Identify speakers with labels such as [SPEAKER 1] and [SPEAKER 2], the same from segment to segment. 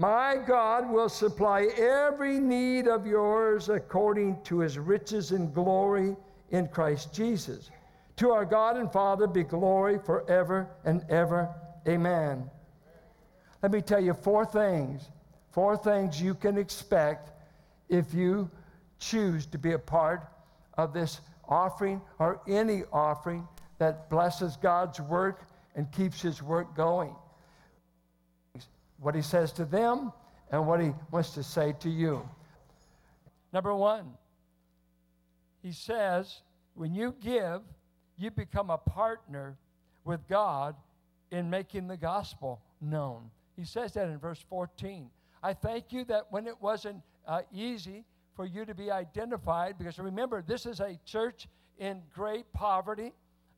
[SPEAKER 1] My God will supply every need of yours according to his riches and glory in Christ Jesus. To our God and Father be glory forever and ever. Amen. Let me tell you four things, four things you can expect if you choose to be a part of this offering or any offering that blesses God's work and keeps his work going. What he says to them and what he wants to say to you. Number one, he says, when you give, you become a partner with God in making the gospel known. He says that in verse 14. I thank you that when it wasn't uh, easy for you to be identified, because remember, this is a church in great poverty,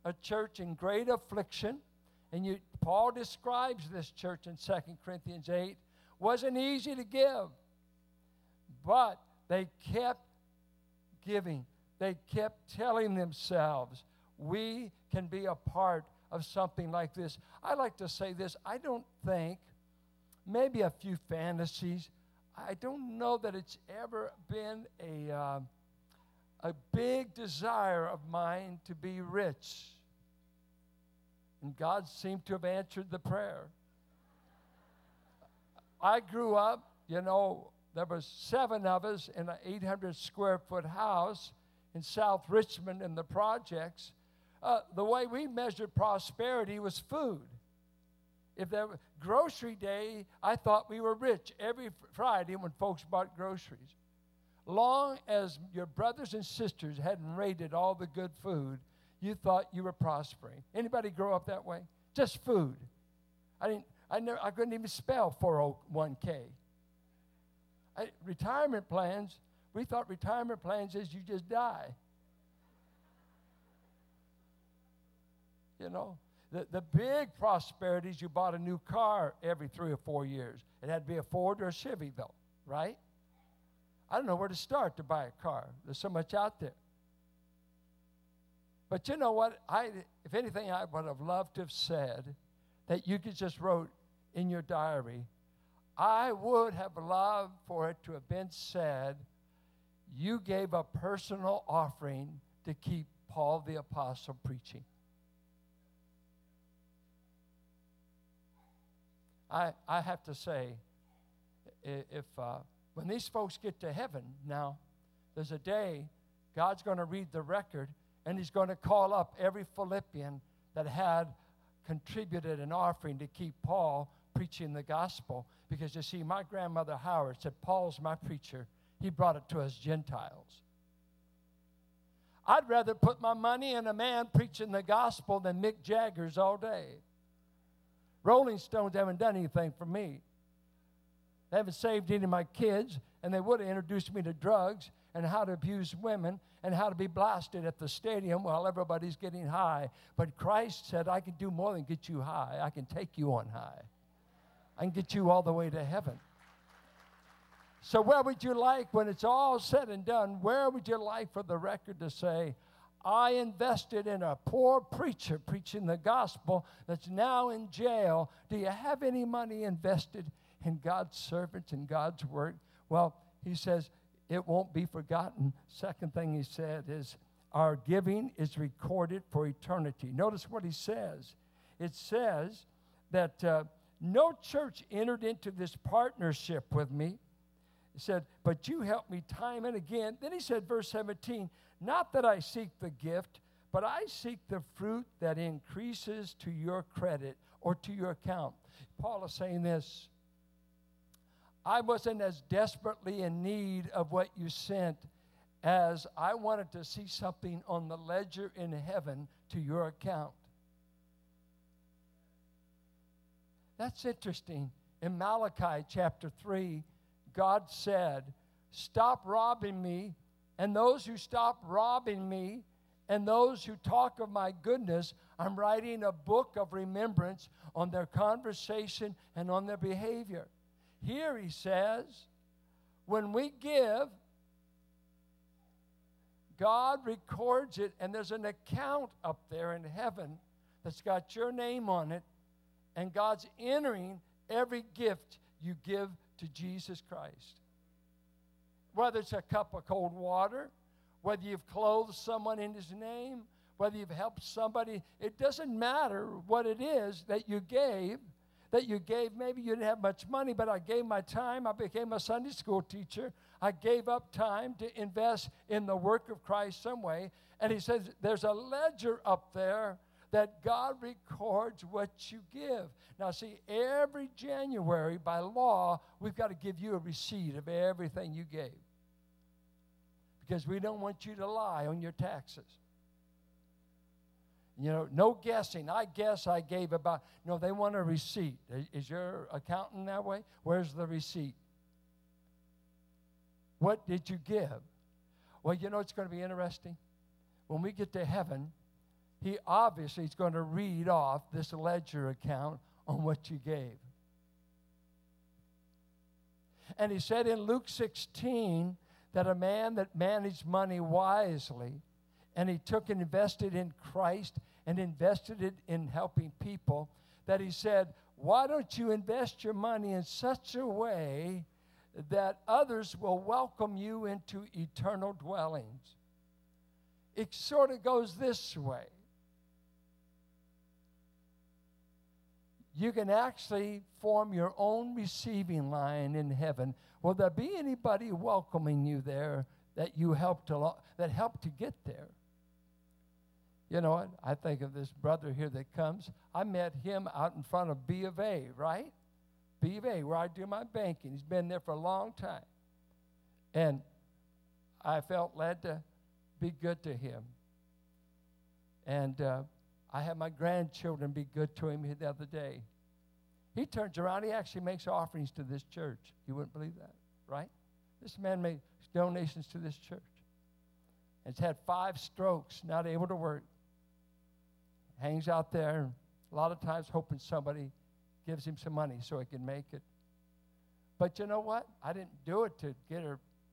[SPEAKER 1] a church in great affliction. And you, Paul describes this church in 2 Corinthians 8. Wasn't easy to give, but they kept giving. They kept telling themselves, we can be a part of something like this. I like to say this I don't think, maybe a few fantasies, I don't know that it's ever been a, uh, a big desire of mine to be rich. And God seemed to have answered the prayer. I grew up, you know, there was seven of us in an 800 square foot house in South Richmond in the projects. Uh, the way we measured prosperity was food. If there was grocery day, I thought we were rich every Friday when folks bought groceries. Long as your brothers and sisters hadn't raided all the good food, you thought you were prospering. Anybody grow up that way? Just food. I didn't. I never. I couldn't even spell 401k. I, retirement plans. We thought retirement plans is you just die. You know, the, the big prosperities, you bought a new car every three or four years. It had to be a Ford or a Chevy, though, right? I don't know where to start to buy a car. There's so much out there. But you know what? I, if anything, I would have loved to have said that you could just wrote in your diary. I would have loved for it to have been said, you gave a personal offering to keep Paul the Apostle preaching. I, I have to say, if uh, when these folks get to heaven now, there's a day God's going to read the record and He's going to call up every Philippian that had contributed an offering to keep Paul preaching the gospel. Because you see, my grandmother Howard said, Paul's my preacher. He brought it to us Gentiles. I'd rather put my money in a man preaching the gospel than Mick Jagger's all day. Rolling Stones haven't done anything for me. They haven't saved any of my kids, and they would have introduced me to drugs and how to abuse women and how to be blasted at the stadium while everybody's getting high. But Christ said, I can do more than get you high, I can take you on high. I can get you all the way to heaven. So, where would you like, when it's all said and done, where would you like for the record to say, I invested in a poor preacher preaching the gospel that's now in jail. Do you have any money invested in God's servants and God's work? Well, he says it won't be forgotten. Second thing he said is our giving is recorded for eternity. Notice what he says. It says that uh, no church entered into this partnership with me. He said, but you helped me time and again. Then he said, verse 17, not that I seek the gift, but I seek the fruit that increases to your credit or to your account. Paul is saying this I wasn't as desperately in need of what you sent as I wanted to see something on the ledger in heaven to your account. That's interesting. In Malachi chapter 3, God said, Stop robbing me and those who stop robbing me and those who talk of my goodness, I'm writing a book of remembrance on their conversation and on their behavior. Here he says, when we give, God records it, and there's an account up there in heaven that's got your name on it, and God's entering every gift you give to Jesus Christ. Whether it's a cup of cold water, whether you've clothed someone in His name, whether you've helped somebody, it doesn't matter what it is that you gave. That you gave, maybe you didn't have much money, but I gave my time. I became a Sunday school teacher. I gave up time to invest in the work of Christ some way. And he says, There's a ledger up there that God records what you give. Now, see, every January, by law, we've got to give you a receipt of everything you gave. Because we don't want you to lie on your taxes. You know, no guessing. I guess I gave about, no, they want a receipt. Is your accountant that way? Where's the receipt? What did you give? Well, you know, it's going to be interesting. When we get to heaven, he obviously is going to read off this ledger account on what you gave. And he said in Luke 16 that a man that managed money wisely and he took and invested in Christ and invested it in helping people, that he said, Why don't you invest your money in such a way that others will welcome you into eternal dwellings? It sort of goes this way you can actually form your own receiving line in heaven. Will there be anybody welcoming you there that you helped along, that helped to get there? You know what? I think of this brother here that comes. I met him out in front of B of A, right? B of A, where I do my banking. He's been there for a long time. And I felt led to be good to him. And uh, I had my grandchildren be good to him the other day. He turns around, he actually makes offerings to this church. You wouldn't believe that, right? This man makes donations to this church. Has had five strokes, not able to work. Hangs out there, a lot of times hoping somebody gives him some money so he can make it. But you know what? I didn't do it to get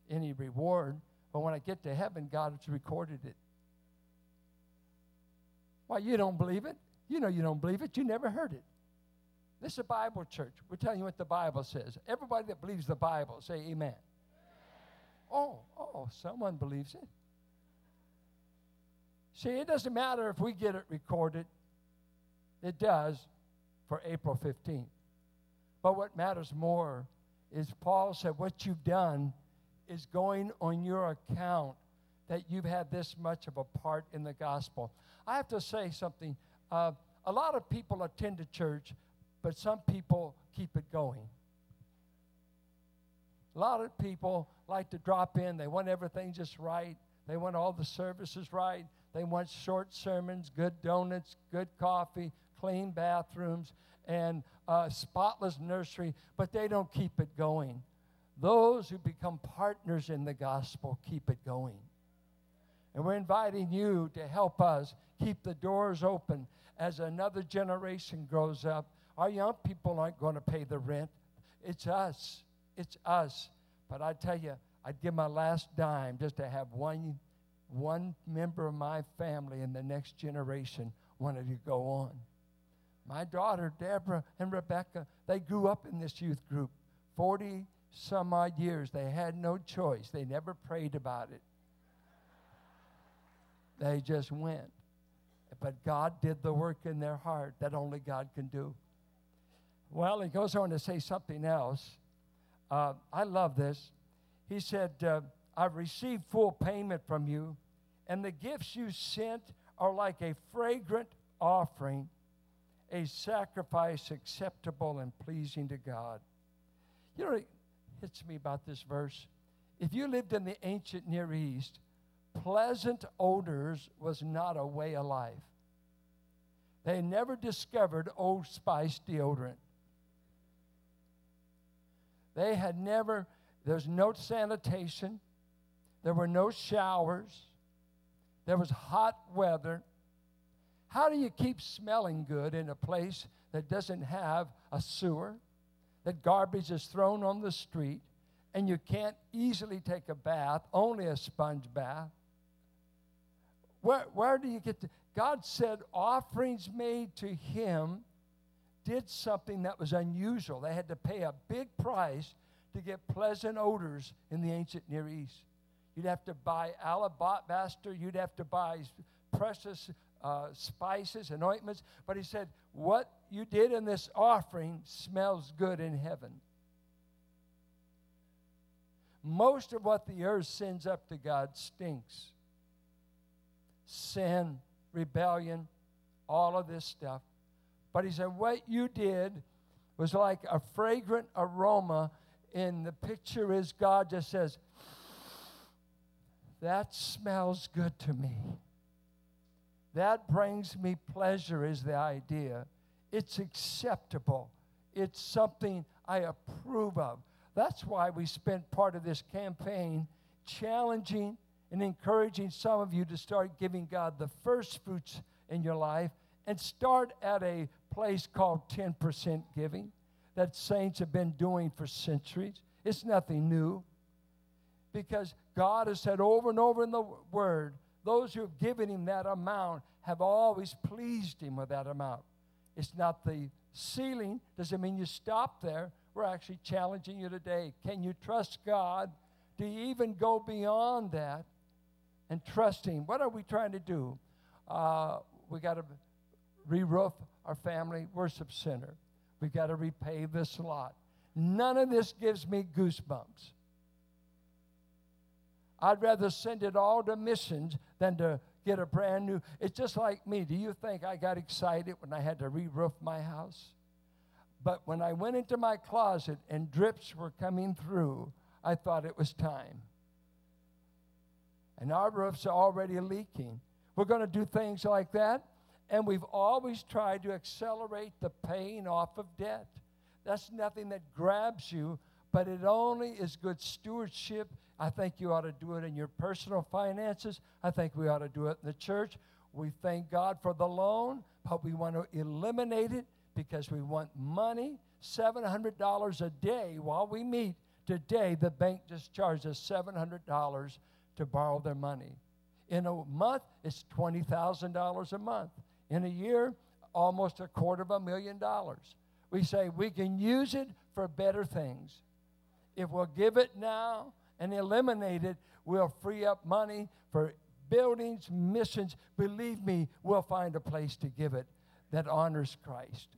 [SPEAKER 1] any reward. But when I get to heaven, God has recorded it. Why, you don't believe it? You know you don't believe it. You never heard it. This is a Bible church. We're telling you what the Bible says. Everybody that believes the Bible, say amen. amen. Oh, oh, someone believes it. See, it doesn't matter if we get it recorded. It does for April 15th. But what matters more is Paul said, what you've done is going on your account that you've had this much of a part in the gospel. I have to say something. Uh, a lot of people attend a church, but some people keep it going. A lot of people like to drop in, they want everything just right, they want all the services right, they want short sermons, good donuts, good coffee, clean bathrooms, and a spotless nursery, but they don't keep it going. Those who become partners in the gospel keep it going. And we're inviting you to help us keep the doors open as another generation grows up. Our young people aren't going to pay the rent. It's us. It's us. But I tell you, I'd give my last dime just to have one, one member of my family in the next generation wanted to go on. My daughter, Deborah, and Rebecca, they grew up in this youth group. 40 some odd years. They had no choice. They never prayed about it. They just went. But God did the work in their heart that only God can do. Well, he goes on to say something else. Uh, I love this. He said, uh, I've received full payment from you, and the gifts you sent are like a fragrant offering, a sacrifice acceptable and pleasing to God. You know what hits me about this verse? If you lived in the ancient Near East, pleasant odors was not a way of life. They never discovered Old Spice deodorant. They had never, there's no sanitation, there were no showers, there was hot weather. How do you keep smelling good in a place that doesn't have a sewer, that garbage is thrown on the street, and you can't easily take a bath, only a sponge bath? Where, where do you get to? God said offerings made to Him did something that was unusual. They had to pay a big price to get pleasant odors in the ancient Near East. You'd have to buy alabaster, you'd have to buy precious uh, spices and ointments. But he said, What you did in this offering smells good in heaven. Most of what the earth sends up to God stinks. Sin, rebellion, all of this stuff. But he said, What you did was like a fragrant aroma. And the picture is God just says, That smells good to me. That brings me pleasure, is the idea. It's acceptable, it's something I approve of. That's why we spent part of this campaign challenging and encouraging some of you to start giving God the first fruits in your life and start at a place called 10% giving that saints have been doing for centuries. It's nothing new because God has said over and over in the Word, those who have given Him that amount have always pleased Him with that amount. It's not the ceiling, doesn't mean you stop there. We're actually challenging you today. Can you trust God? Do you even go beyond that and trust Him? What are we trying to do? Uh, we got to re roof our family worship center. We've got to repave this lot. None of this gives me goosebumps. I'd rather send it all to missions than to get a brand new. It's just like me. Do you think I got excited when I had to re roof my house? But when I went into my closet and drips were coming through, I thought it was time. And our roof's are already leaking. We're going to do things like that. And we've always tried to accelerate the paying off of debt. That's nothing that grabs you, but it only is good stewardship. I think you ought to do it in your personal finances. I think we ought to do it in the church. We thank God for the loan, but we want to eliminate it because we want money. $700 a day while we meet. Today, the bank just charges us $700 to borrow their money. In a month, it's $20,000 a month. In a year, almost a quarter of a million dollars. We say we can use it for better things. If we'll give it now and eliminate it, we'll free up money for buildings, missions. Believe me, we'll find a place to give it that honors Christ.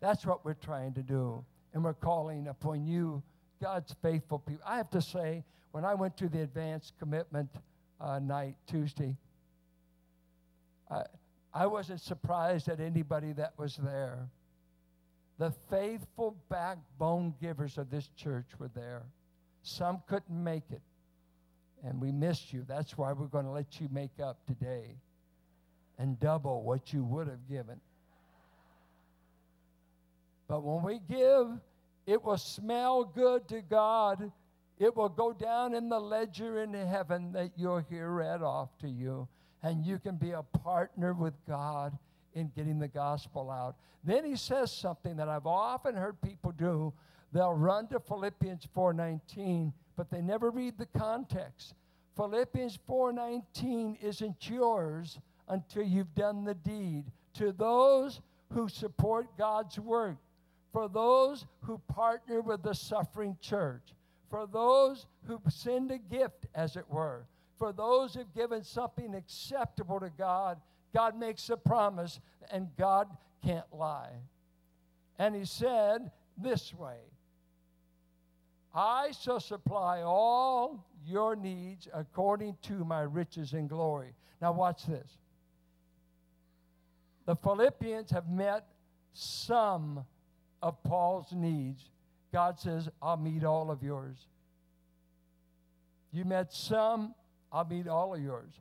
[SPEAKER 1] That's what we're trying to do. And we're calling upon you, God's faithful people. I have to say, when I went to the advanced commitment uh, night Tuesday, I, I wasn't surprised at anybody that was there. The faithful backbone givers of this church were there. Some couldn't make it, and we missed you. That's why we're going to let you make up today and double what you would have given. But when we give, it will smell good to God. It will go down in the ledger in heaven that you'll hear read off to you. And you can be a partner with God in getting the gospel out. Then he says something that I've often heard people do. They'll run to Philippians 4:19, but they never read the context. Philippians 4:19 isn't yours until you've done the deed. To those who support God's work, for those who partner with the suffering church, for those who send a gift, as it were, for those who've given something acceptable to God, God makes a promise and God can't lie. And He said this way I shall supply all your needs according to my riches and glory. Now, watch this. The Philippians have met some of Paul's needs, God says, I'll meet all of yours. You met some, I'll meet all of yours.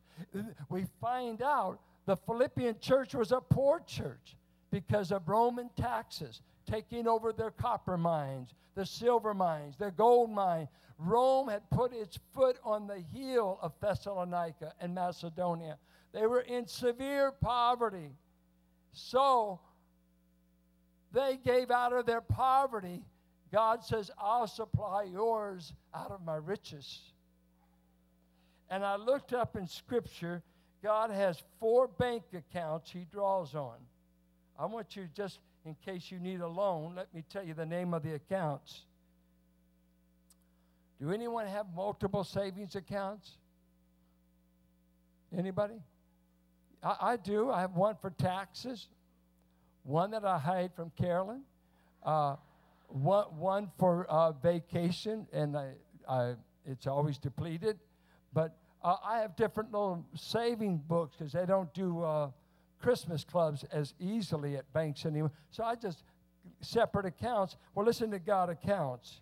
[SPEAKER 1] We find out the Philippian church was a poor church because of Roman taxes taking over their copper mines, the silver mines, their gold mine. Rome had put its foot on the heel of Thessalonica and Macedonia. They were in severe poverty. So they gave out of their poverty. God says, I'll supply yours out of my riches. And I looked up in Scripture, God has four bank accounts he draws on. I want you just in case you need a loan, let me tell you the name of the accounts. Do anyone have multiple savings accounts? Anybody? I, I do. I have one for taxes, one that I hide from Carolyn, uh, one, one for uh, vacation, and I, I, it's always depleted. But uh, I have different little saving books because they don't do uh, Christmas clubs as easily at banks anymore. So I just separate accounts. Well, listen to God accounts.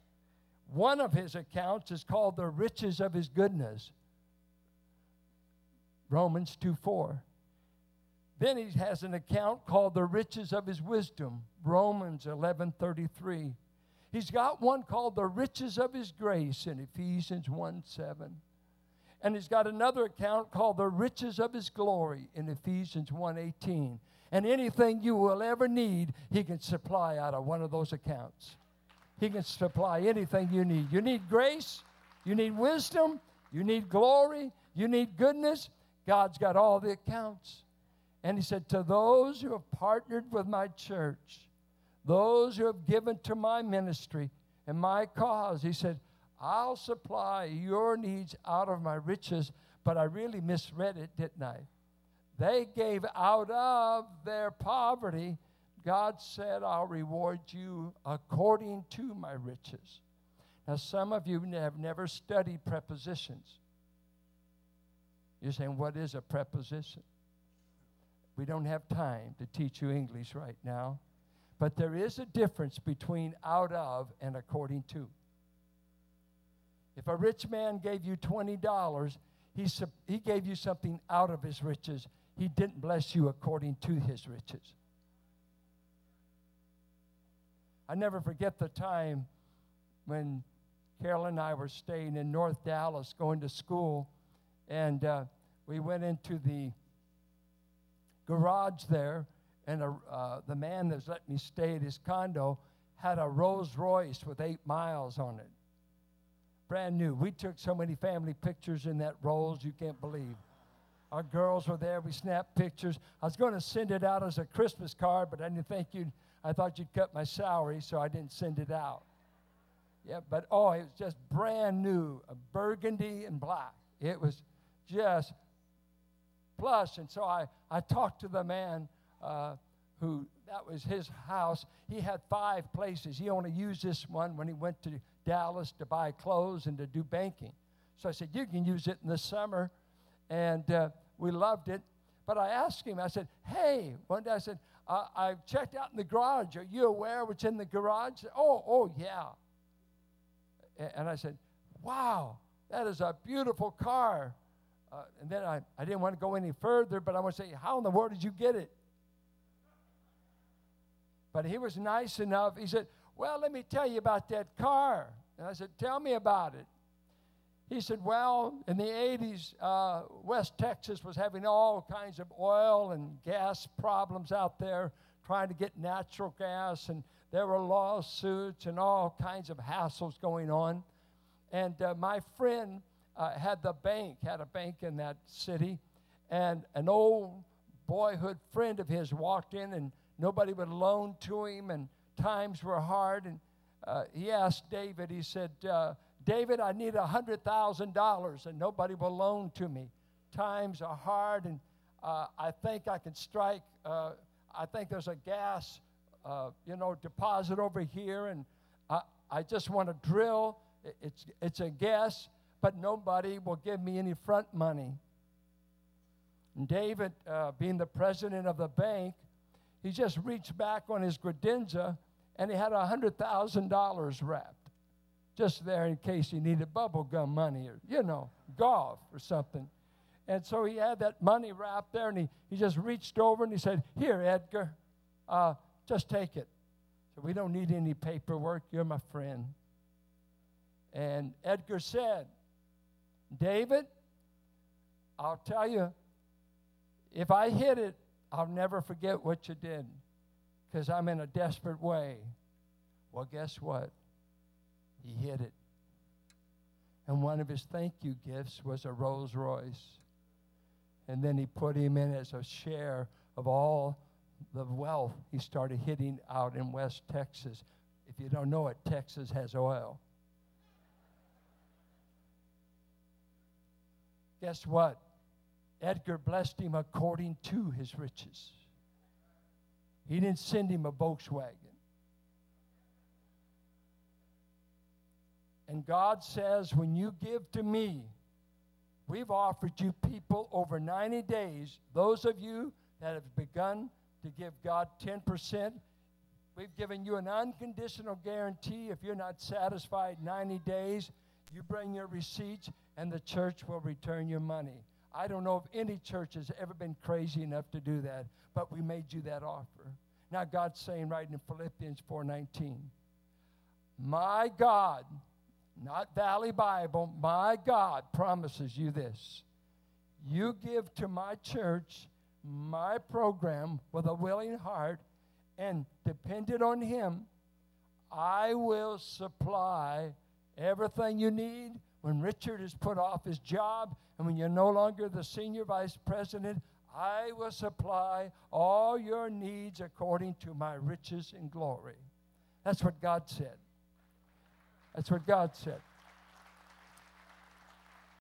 [SPEAKER 1] One of his accounts is called the riches of his goodness. Romans 2 4. Then he has an account called the riches of his wisdom. Romans 11 33. He's got one called the riches of his grace in Ephesians 1 7. And he's got another account called the riches of his glory in Ephesians 1:18. And anything you will ever need, he can supply out of one of those accounts. He can supply anything you need. You need grace, you need wisdom, you need glory, you need goodness. God's got all the accounts. And he said, To those who have partnered with my church, those who have given to my ministry and my cause, he said, I'll supply your needs out of my riches. But I really misread it, didn't I? They gave out of their poverty. God said, I'll reward you according to my riches. Now, some of you have never studied prepositions. You're saying, What is a preposition? We don't have time to teach you English right now. But there is a difference between out of and according to. If a rich man gave you $20, he, he gave you something out of his riches. He didn't bless you according to his riches. I never forget the time when Carol and I were staying in North Dallas going to school, and uh, we went into the garage there, and a, uh, the man that let me stay at his condo had a Rolls Royce with eight miles on it brand new. We took so many family pictures in that Rolls you can't believe. Our girls were there. We snapped pictures. I was going to send it out as a Christmas card, but I didn't think you'd. I thought you'd cut my salary, so I didn't send it out. Yeah, but oh, it was just brand new, burgundy and black. It was just plush. And so I, I talked to the man uh, who, that was his house. He had five places. He only used this one when he went to Dallas to buy clothes and to do banking. So I said, You can use it in the summer. And uh, we loved it. But I asked him, I said, Hey, one day I said, I checked out in the garage. Are you aware what's in the garage? Said, oh, oh, yeah. And I said, Wow, that is a beautiful car. Uh, and then I, I didn't want to go any further, but I want to say, How in the world did you get it? But he was nice enough. He said, well, let me tell you about that car. And I said, Tell me about it. He said, Well, in the 80s, uh, West Texas was having all kinds of oil and gas problems out there, trying to get natural gas, and there were lawsuits and all kinds of hassles going on. And uh, my friend uh, had the bank, had a bank in that city, and an old boyhood friend of his walked in, and nobody would loan to him, and times were hard. And uh, he asked David, he said, uh, David, I need a $100,000 and nobody will loan to me. Times are hard, and uh, I think I can strike. Uh, I think there's a gas, uh, you know, deposit over here, and I, I just want to drill. It's, it's a guess, but nobody will give me any front money. And David, uh, being the president of the bank, he just reached back on his credenza and he had $100,000 wrapped just there in case he needed bubble gum money or, you know, golf or something. And so he had that money wrapped there and he, he just reached over and he said, Here, Edgar, uh, just take it. So we don't need any paperwork. You're my friend. And Edgar said, David, I'll tell you, if I hit it, I'll never forget what you did because I'm in a desperate way. Well, guess what? He hit it. And one of his thank you gifts was a Rolls Royce. And then he put him in as a share of all the wealth he started hitting out in West Texas. If you don't know it, Texas has oil. Guess what? Edgar blessed him according to his riches. He didn't send him a Volkswagen. And God says, when you give to me, we've offered you people over 90 days. Those of you that have begun to give God 10%, we've given you an unconditional guarantee. If you're not satisfied 90 days, you bring your receipts and the church will return your money. I don't know if any church has ever been crazy enough to do that, but we made you that offer. Now God's saying right in Philippians 4:19, "My God, not Valley Bible, my God promises you this. You give to my church, my program with a willing heart and dependent on him, I will supply everything you need when Richard is put off his job and when you're no longer the senior vice president, I will supply all your needs according to my riches and glory. That's what God said. That's what God said.